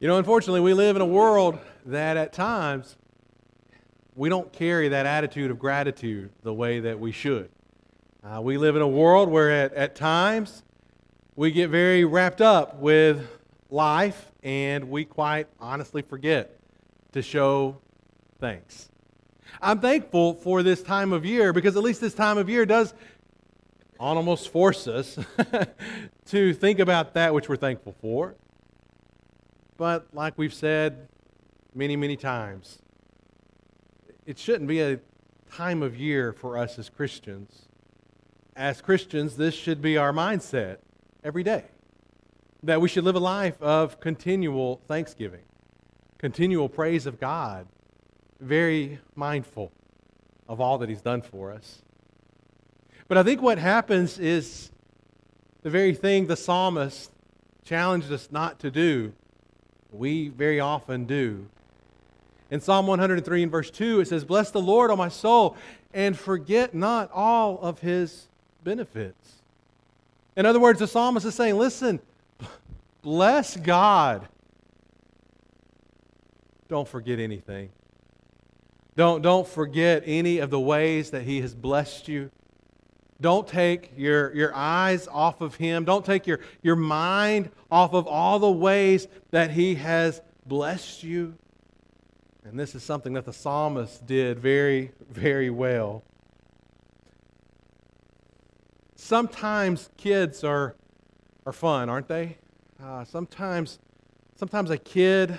You know, unfortunately, we live in a world that at times we don't carry that attitude of gratitude the way that we should. Uh, we live in a world where at, at times we get very wrapped up with life and we quite honestly forget to show thanks. I'm thankful for this time of year because at least this time of year does almost force us to think about that which we're thankful for. But like we've said many, many times, it shouldn't be a time of year for us as Christians. As Christians, this should be our mindset every day that we should live a life of continual thanksgiving, continual praise of God, very mindful of all that He's done for us. But I think what happens is the very thing the psalmist challenged us not to do, we very often do. In Psalm 103 and verse 2, it says, Bless the Lord, O my soul, and forget not all of his benefits. In other words, the psalmist is saying, Listen, bless God. Don't forget anything. Don't, don't forget any of the ways that he has blessed you. Don't take your, your eyes off of him. Don't take your, your mind off of all the ways that he has blessed you. And this is something that the psalmist did very, very well. Sometimes kids are, are fun, aren't they? Uh, sometimes, sometimes a kid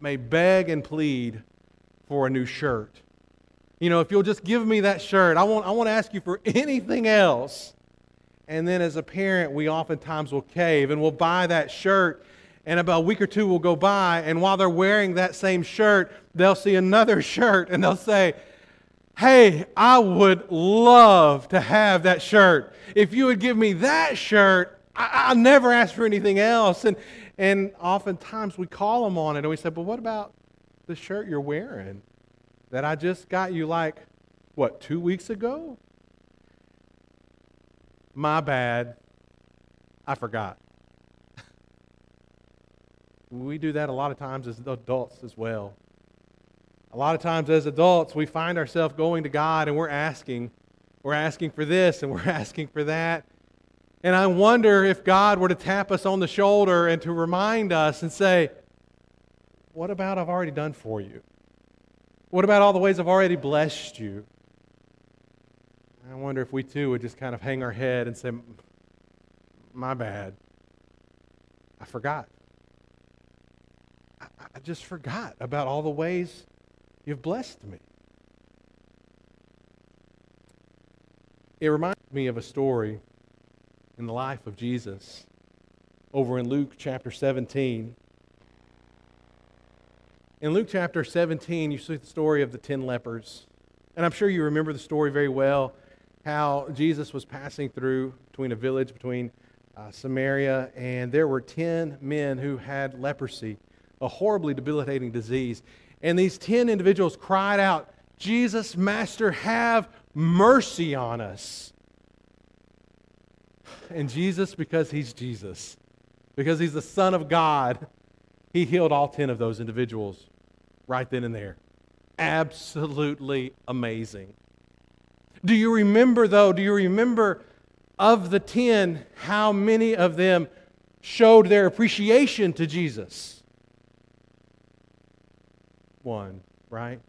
may beg and plead for a new shirt. You know, if you'll just give me that shirt, I won't, I won't ask you for anything else. And then as a parent, we oftentimes will cave and we'll buy that shirt. And about a week or two will go by, and while they're wearing that same shirt, they'll see another shirt and they'll say, Hey, I would love to have that shirt. If you would give me that shirt, I, will never ask for anything else. And, and oftentimes we call them on it and we say, But what about the shirt you're wearing? That I just got you like, what, two weeks ago? My bad. I forgot. we do that a lot of times as adults as well. A lot of times as adults, we find ourselves going to God and we're asking, we're asking for this and we're asking for that. And I wonder if God were to tap us on the shoulder and to remind us and say, What about I've already done for you? What about all the ways I've already blessed you? I wonder if we too would just kind of hang our head and say, My bad. I forgot. I, I just forgot about all the ways you've blessed me. It reminds me of a story in the life of Jesus over in Luke chapter 17. In Luke chapter 17, you see the story of the ten lepers. And I'm sure you remember the story very well how Jesus was passing through between a village, between uh, Samaria, and there were 10 men who had leprosy, a horribly debilitating disease. And these 10 individuals cried out, Jesus, Master, have mercy on us. And Jesus, because he's Jesus, because he's the Son of God, he healed all 10 of those individuals right then and there. Absolutely amazing. Do you remember, though, do you remember of the 10, how many of them showed their appreciation to Jesus? One, right?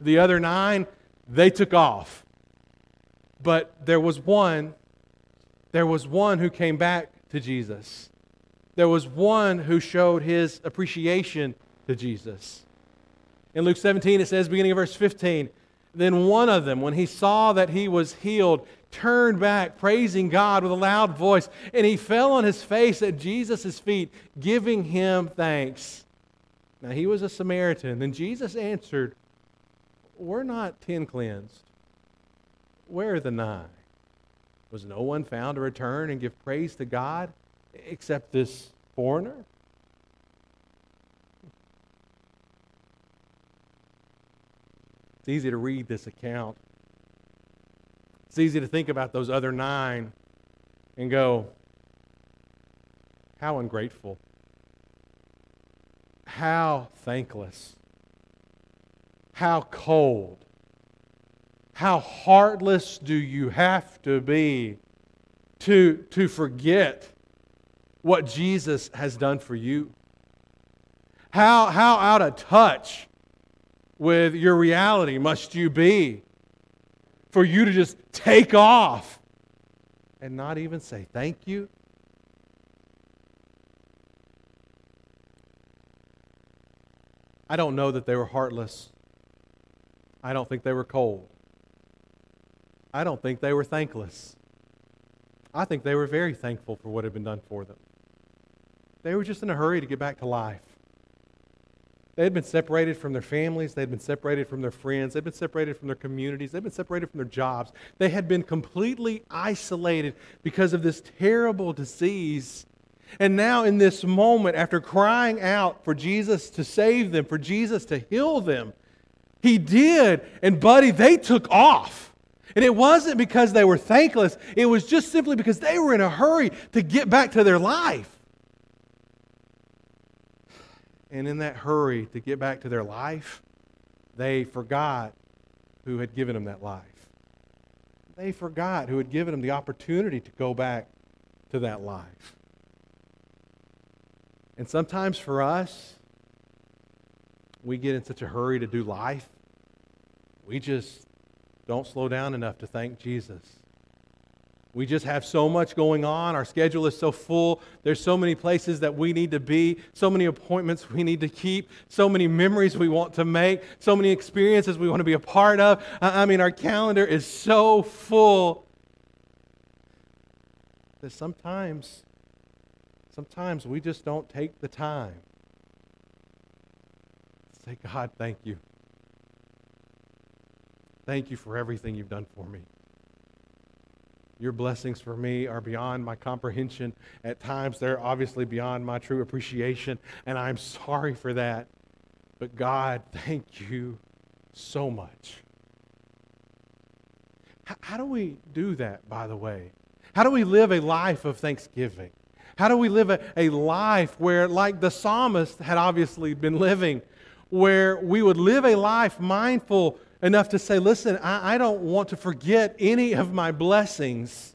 The other nine, they took off. But there was one, there was one who came back to Jesus there was one who showed his appreciation to Jesus. In Luke 17, it says, beginning of verse 15, then one of them, when he saw that he was healed, turned back, praising God with a loud voice, and he fell on his face at Jesus' feet, giving him thanks. Now he was a Samaritan. Then Jesus answered, We're not ten cleansed. Where are the nine? Was no one found to return and give praise to God? Except this foreigner? It's easy to read this account. It's easy to think about those other nine and go, how ungrateful. how thankless, how cold, how heartless do you have to be to, to forget what Jesus has done for you? How, how out of touch with your reality must you be for you to just take off and not even say thank you? I don't know that they were heartless. I don't think they were cold. I don't think they were thankless. I think they were very thankful for what had been done for them. They were just in a hurry to get back to life. They had been separated from their families. They had been separated from their friends. They'd been separated from their communities. They'd been separated from their jobs. They had been completely isolated because of this terrible disease. And now, in this moment, after crying out for Jesus to save them, for Jesus to heal them, He did. And, buddy, they took off. And it wasn't because they were thankless, it was just simply because they were in a hurry to get back to their life. And in that hurry to get back to their life, they forgot who had given them that life. They forgot who had given them the opportunity to go back to that life. And sometimes for us, we get in such a hurry to do life, we just don't slow down enough to thank Jesus. We just have so much going on. Our schedule is so full. There's so many places that we need to be, so many appointments we need to keep, so many memories we want to make, so many experiences we want to be a part of. I mean, our calendar is so full that sometimes, sometimes we just don't take the time to say, God, thank you. Thank you for everything you've done for me. Your blessings for me are beyond my comprehension. At times, they're obviously beyond my true appreciation, and I'm sorry for that. But God, thank you so much. How, do we do that, by the way? How do we live a life of thanksgiving? How do we live a, a life where, like the psalmist had obviously been living, where we would live a life mindful enough to say, listen, I, I don't want to forget any of my blessings.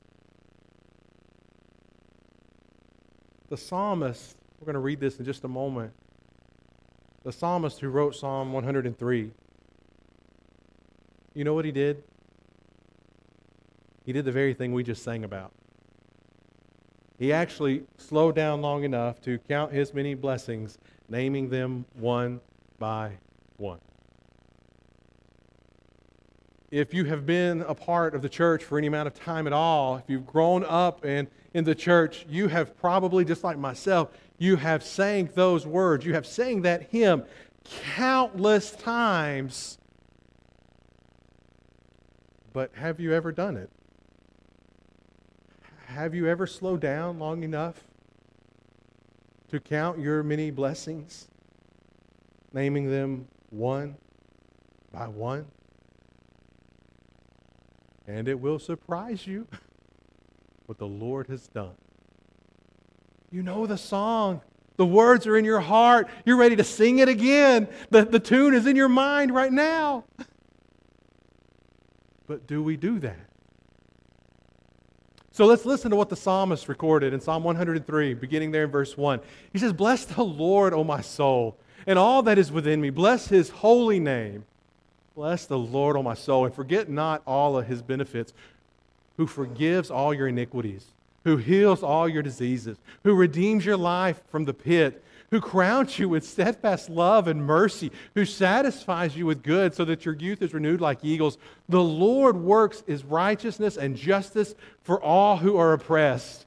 The psalmist, we're going to read this in just a moment. The psalmist who wrote Psalm 103, you know what he did? He did the very thing we just sang about. He actually slowed down long enough to count his many blessings, naming them one by one if you have been a part of the church for any amount of time at all, if you've grown up in, in the church, you have probably, just like myself, you have sang those words. You have sang that hymn countless times. But have you ever done it? Have you ever slowed down long enough to count your many blessings, naming them one by one? And it will surprise you what the Lord has done. You know the song. The words are in your heart. You're ready to sing it again. The, the tune is in your mind right now. But do we do that? So let's listen to what the psalmist recorded in Psalm 103, beginning there in verse 1. He says, Bless the Lord, O my soul, and all that is within me. Bless his holy name. Bless the Lord, O my soul, and forget not all of his benefits, who forgives all your iniquities, who heals all your diseases, who redeems your life from the pit, who crowns you with steadfast love and mercy, who satisfies you with good so that your youth is renewed like eagles. The Lord works his righteousness and justice for all who are oppressed.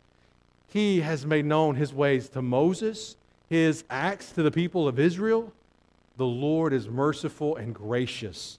He has made known his ways to Moses, his acts to the people of Israel. The Lord is merciful and gracious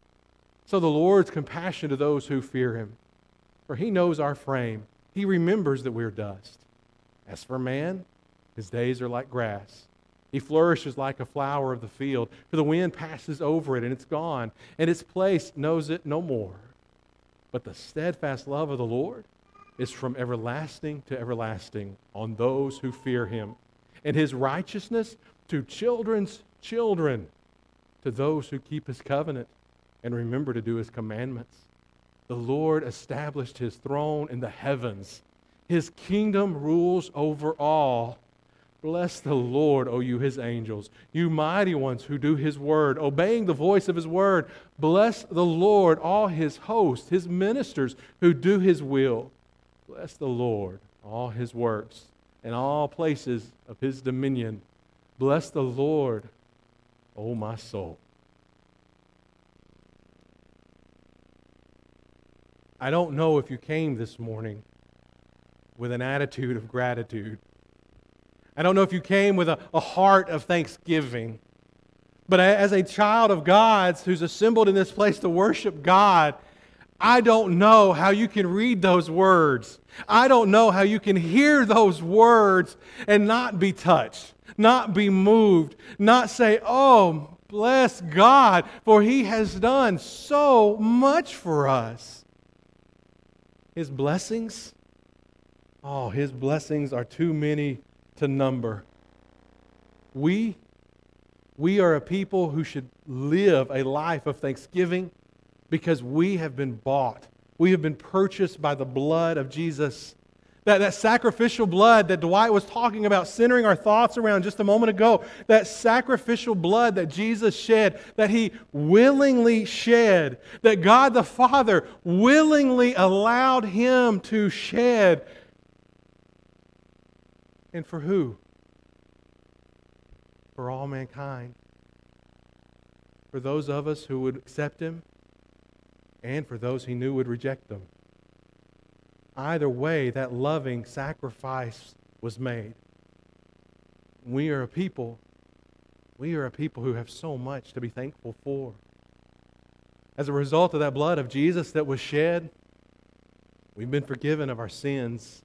so the Lord's compassion to those who fear him. For he knows our frame, he remembers that we're dust. As for man, his days are like grass. He flourishes like a flower of the field, for the wind passes over it and it's gone, and its place knows it no more. But the steadfast love of the Lord is from everlasting to everlasting on those who fear him, and his righteousness to children's children, to those who keep his covenant and remember to do his commandments. The Lord established his throne in the heavens. His kingdom rules over all. Bless the Lord, O you his angels, you mighty ones who do his word, obeying the voice of his word. Bless the Lord, all his hosts, his ministers who do his will. Bless the Lord, all his works, and all places of his dominion. Bless the Lord, O my soul. I don't know if you came this morning with an attitude of gratitude. I don't know if you came with a, a heart of thanksgiving. But as a child of God's who's assembled in this place to worship God, I don't know how you can read those words. I don't know how you can hear those words and not be touched, not be moved, not say, Oh, bless God, for He has done so much for us. His blessings, oh, His blessings are too many to number. We, we are a people who should live a life of thanksgiving because we have been bought. We have been purchased by the blood of Jesus. That, that sacrificial blood that Dwight was talking about, centering our thoughts around just a moment ago, that sacrificial blood that Jesus shed, that he willingly shed, that God the Father willingly allowed him to shed. And for who? For all mankind. For those of us who would accept him, and for those he knew would reject them. Either way, that loving sacrifice was made. We are a people, we are a people who have so much to be thankful for. As a result of that blood of Jesus that was shed, we've been forgiven of our sins.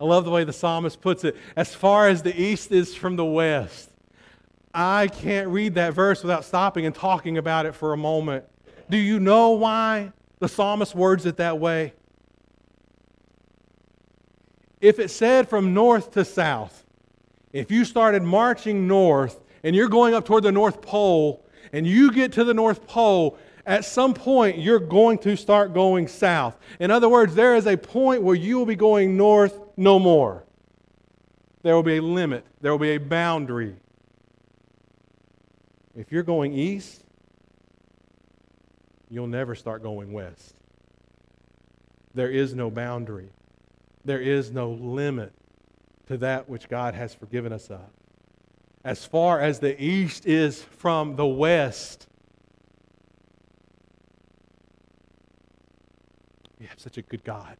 I love the way the psalmist puts it as far as the east is from the west. I can't read that verse without stopping and talking about it for a moment. Do you know why the psalmist words it that way? If it said from north to south, if you started marching north and you're going up toward the North Pole and you get to the North Pole, at some point you're going to start going south. In other words, there is a point where you will be going north no more. There will be a limit, there will be a boundary. If you're going east, you'll never start going west. There is no boundary there is no limit to that which God has forgiven us of. As far as the east is from the west, we have such a good God.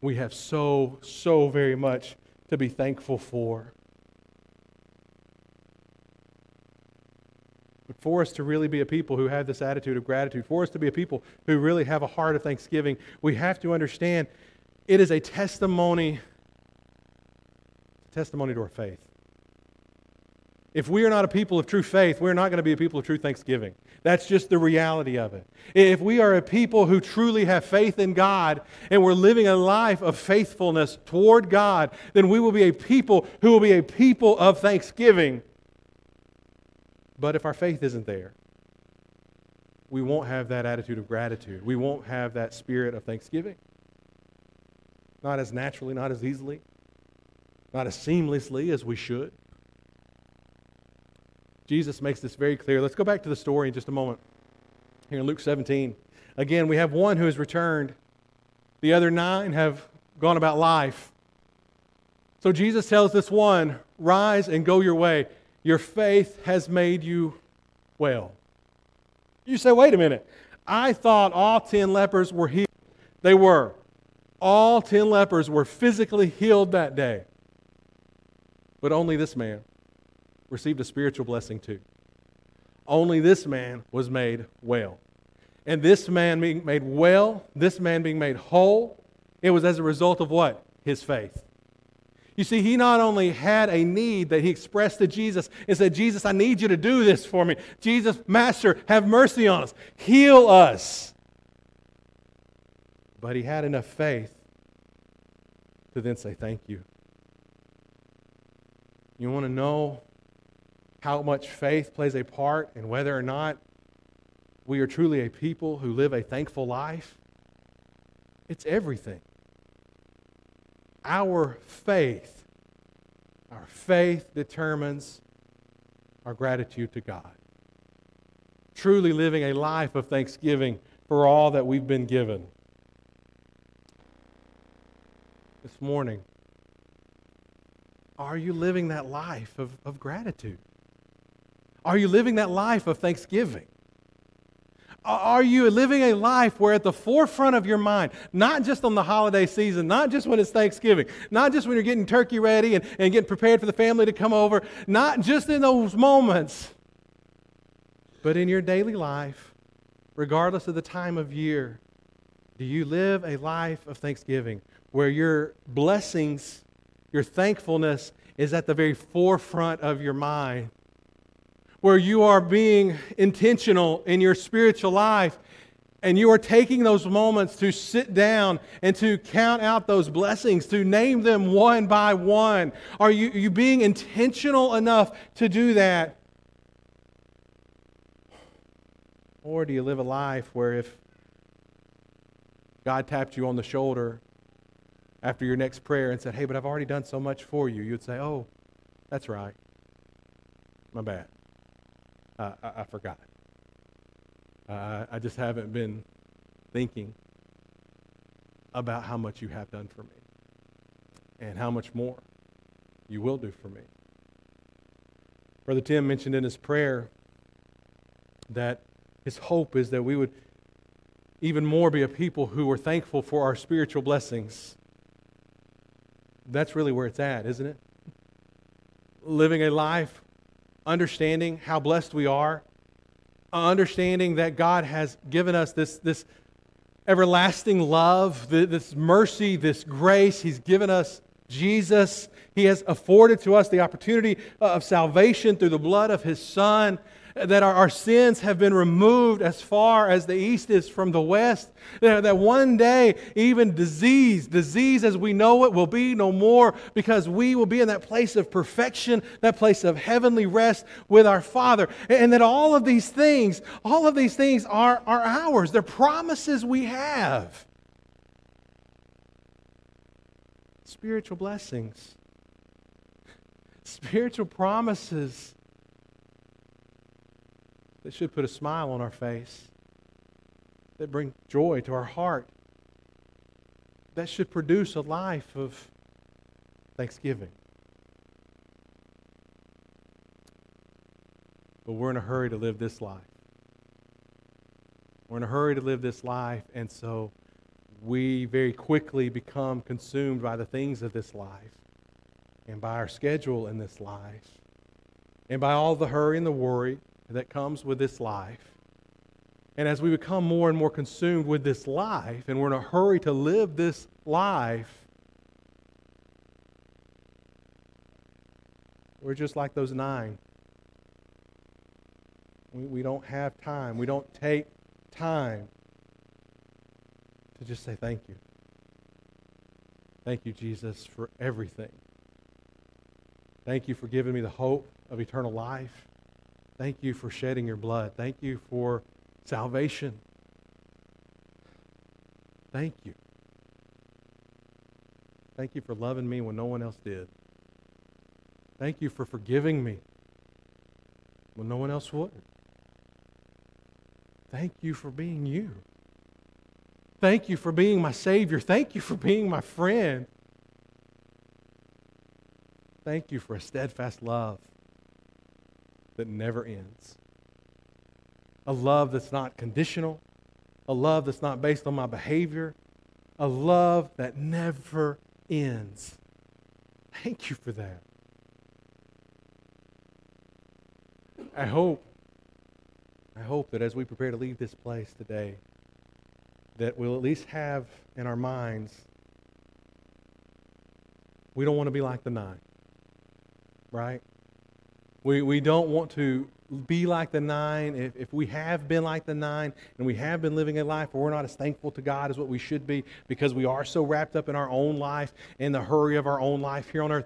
We have so, so very much to be thankful for. For us to really be a people who have this attitude of gratitude, for us to be a people who really have a heart of thanksgiving, we have to understand it is a testimony, testimony to our faith. If we are not a people of true faith, we're not going to be a people of true thanksgiving. That's just the reality of it. If we are a people who truly have faith in God and we're living a life of faithfulness toward God, then we will be a people who will be a people of thanksgiving but if our faith isn't there, we won't have that attitude of gratitude. We won't have that spirit of thanksgiving. Not as naturally, not as easily, not as seamlessly as we should. Jesus makes this very clear. Let's go back to the story in just a moment. Here in Luke 17. Again, we have one who has returned, the other nine have gone about life. So Jesus tells this one, Rise and go your way. Your faith has made you well. You say, wait a minute. I thought all 10 lepers were healed. They were. All 10 lepers were physically healed that day. But only this man. received a spiritual blessing too. Only this man was made well. And this man being made well, this man being made whole, it was as a result of what? His faith. You see, he not only had a need that he expressed to Jesus and said, Jesus, I need you to do this for me. Jesus, Master, have mercy on us, heal us. But he had enough faith to then say, Thank you. You want to know how much faith plays a part in whether or not we are truly a people who live a thankful life? It's everything. Our faith, our faith determines our gratitude to God. Truly living a life of thanksgiving for all that we've been given. This morning, are you living that life of, of gratitude? Are you living that life of thanksgiving? Are you living a life where at the forefront of your mind, not just on the holiday season, not just when it's Thanksgiving, not just when you're getting turkey ready and, and getting prepared for the family to come over, not just in those moments, but in your daily life, regardless of the time of year, do you live a life of thanksgiving where your blessings, your thankfulness is at the very forefront of your mind? Where you are being intentional in your spiritual life and you are taking those moments to sit down and to count out those blessings, to name them one by one? Are you, are you being intentional enough to do that? Or do you live a life where if God tapped you on the shoulder after your next prayer and said, Hey, but I've already done so much for you, you'd say, Oh, that's right. My bad uh, I, I, forgot. Uh, I just haven't been thinking about how much you have done for me and how much more you will do for me. Brother Tim mentioned in his prayer that his hope is that we would even more be a people who are thankful for our spiritual blessings. That's really where it's at, isn't it? Living a life understanding how blessed we are, understanding that God has given us this, this everlasting love, this mercy, this grace. He's given us Jesus. He has afforded to us the opportunity uh, of salvation through the blood of His Son that our, our, sins have been removed as far as the east is from the west. That, that one day, even disease, disease as we know it, will be no more because we will be in that place of perfection, that place of heavenly rest with our Father. And, and that all of these things, all of these things are, are ours. They're promises we have. Spiritual blessings, spiritual promises that should put a smile on our face, that bring joy to our heart, that should produce a life of thanksgiving. But we're in a hurry to live this life. We're in a hurry to live this life, and so we very quickly become consumed by the things of this life and by our schedule in this life and by all the hurry and the worry that comes with this life. And as we become more and more consumed with this life, and we're in a hurry to live this life, we're just like those nine. We, we don't have time. We don't take time to just say thank you. Thank you, Jesus, for everything. Thank you for giving me the hope of eternal life. Thank you for shedding your blood. Thank you for salvation. Thank you. Thank you for loving me when no one else did. Thank you for forgiving me when no one else would. Thank you for being you. Thank you for being my Savior. Thank you for being my friend. Thank you for a steadfast love that never ends. A love that's not conditional, a love that's not based on my behavior, a love that never ends. Thank you for that. I hope, I hope that as we prepare to leave this place today, that we'll at least have in our minds we don't want to be like the nine, right? We, we don't want to be like the nine. If, if we have been like the nine and we have been living a life where we're not as thankful to God as what we should be because we are so wrapped up in our own life, in the hurry of our own life here on earth,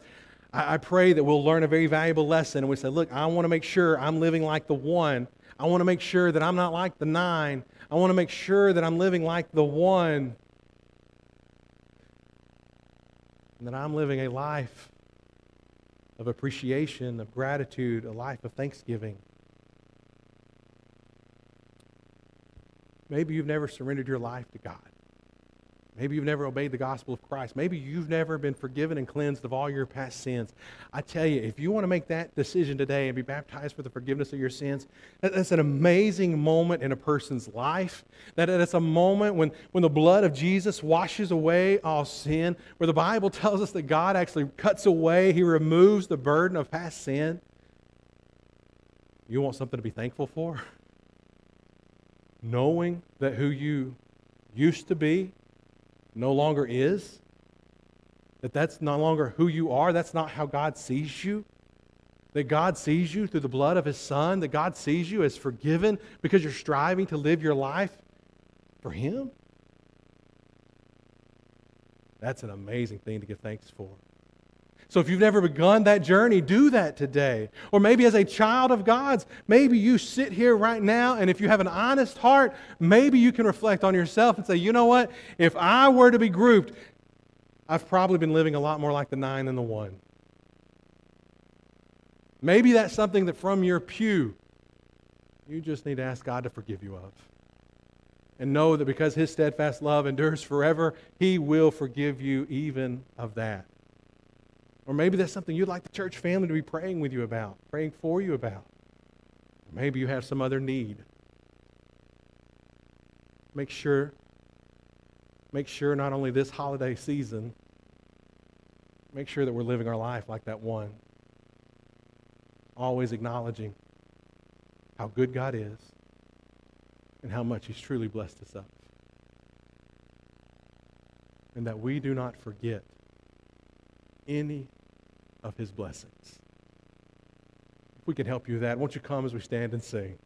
I, I pray that we'll learn a very valuable lesson and we say, look, I want to make sure I'm living like the one. I want to make sure that I'm not like the nine. I want to make sure that I'm living like the one. And that I'm living a life of appreciation, of gratitude, a life of thanksgiving. Maybe you've never surrendered your life to God. Maybe you've never obeyed the gospel of Christ. Maybe you've never been forgiven and cleansed of all your past sins. I tell you, if you want to make that decision today and be baptized for the forgiveness of your sins, that's an amazing moment in a person's life. That, that's a moment when, when the blood of Jesus washes away all sin, where the Bible tells us that God actually cuts away, He removes the burden of past sin. You want something to be thankful for? Knowing that who you used to be no longer is, that that's no longer who you are, that's not how God sees you. That God sees you through the blood of His Son, that God sees you as forgiven because you're striving to live your life for Him. That's an amazing thing to give thanks for. So if you've never begun that journey, do that today. Or maybe as a child of God's, maybe you sit here right now, and if you have an honest heart, maybe you can reflect on yourself and say, you know what? If I were to be grouped, I've probably been living a lot more like the nine than the one. Maybe that's something that from your pew, you just need to ask God to forgive you of. And know that because His steadfast love endures forever, He will forgive you even of that. Or maybe that's something you'd like the church family to be praying with you about, praying for you about. Maybe you have some other need. Make sure, make sure not only this holiday season, make sure that we're living our life like that one. Always acknowledging how good God is and how much He's truly blessed us up. And that we do not forget any of his blessings. If we can help you with that, won't you come as we stand and sing?